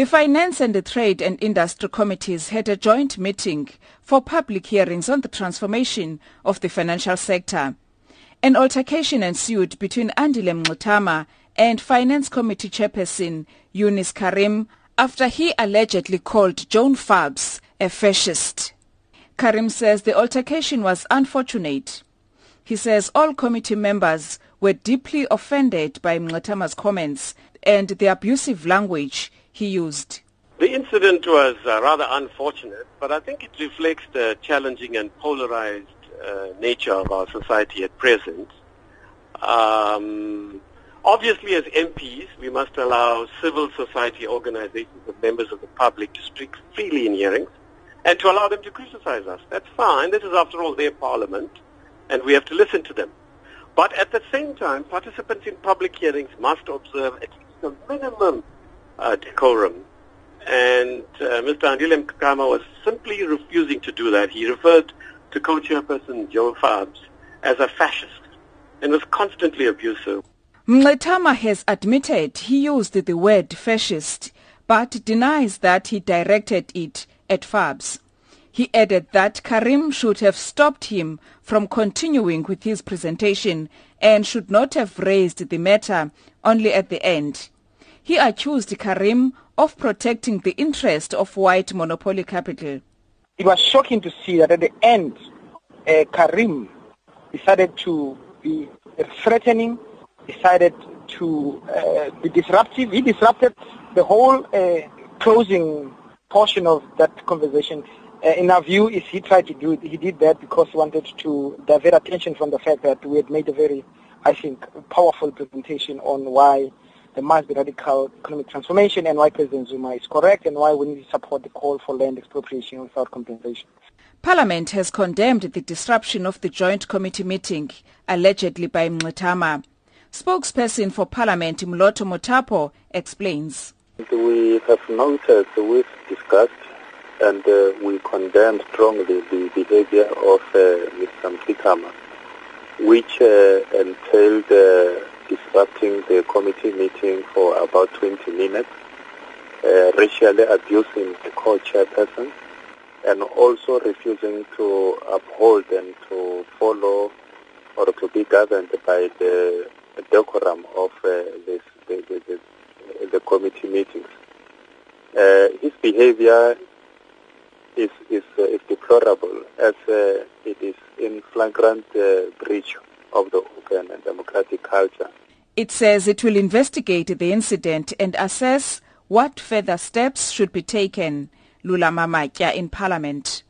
The Finance and the Trade and Industry Committees had a joint meeting for public hearings on the transformation of the financial sector. An altercation ensued between Andile Mngxitama and Finance Committee Chairperson Yunis Carrim after he allegedly called Joan Fubbs a fascist. Carrim says the altercation was unfortunate. He says all committee members were deeply offended by Mngxitama's comments and the abusive language he used. The incident was uh, rather unfortunate, but I think it reflects the challenging and polarized uh, nature of our society at present. Um, obviously, as MPs, we must allow civil society organizations and members of the public to speak freely in hearings and to allow them to criticize us. That's fine. This is, after all, their parliament, and we have to listen to them. But at the same time, participants in public hearings must observe at least a minimum uh, decorum. And uh, Mr. Andile Mngxitama was simply refusing to do that. He referred to co-chairperson Joe Fubbs as a fascist and was constantly abusive. Mngxitama has admitted he used the word fascist but denies that he directed it at Fubbs. He added that Carrim should have stopped him from continuing with his presentation and should not have raised the matter only at the end. He accused Carrim of protecting the interest of white monopoly capital. It was shocking to see that at the end, uh, Carrim decided to be threatening, decided to uh, be disruptive. He disrupted the whole uh, closing portion of that conversation. Uh, in our view, is he tried to do it. He did that because he wanted to divert attention from the fact that we had made a very, I think, powerful presentation on why there must be radical economic transformation and why President Zuma is correct and why we need to support the call for land expropriation without compensation. Parliament has condemned the disruption of the joint committee meeting allegedly by Mngxitama. Spokesperson for Parliament Moloto Mothapo explains. We have noted, we've discussed and uh, we condemn strongly the behavior of uh, Mr. Mngxitama, which uh, entailed uh, disrupting the committee meeting for about 20 minutes, uh, racially abusing the co-chairperson, and also refusing to uphold and to follow or to be governed by the decorum of uh, this, the, the, the, the, committee meetings. Uh, his behavior is, is, uh, is deplorable as uh, it is in flagrant uh, breach of the open and democratic culture. It says it will investigate the incident and assess what further steps should be taken. Lulama Matya in Parliament.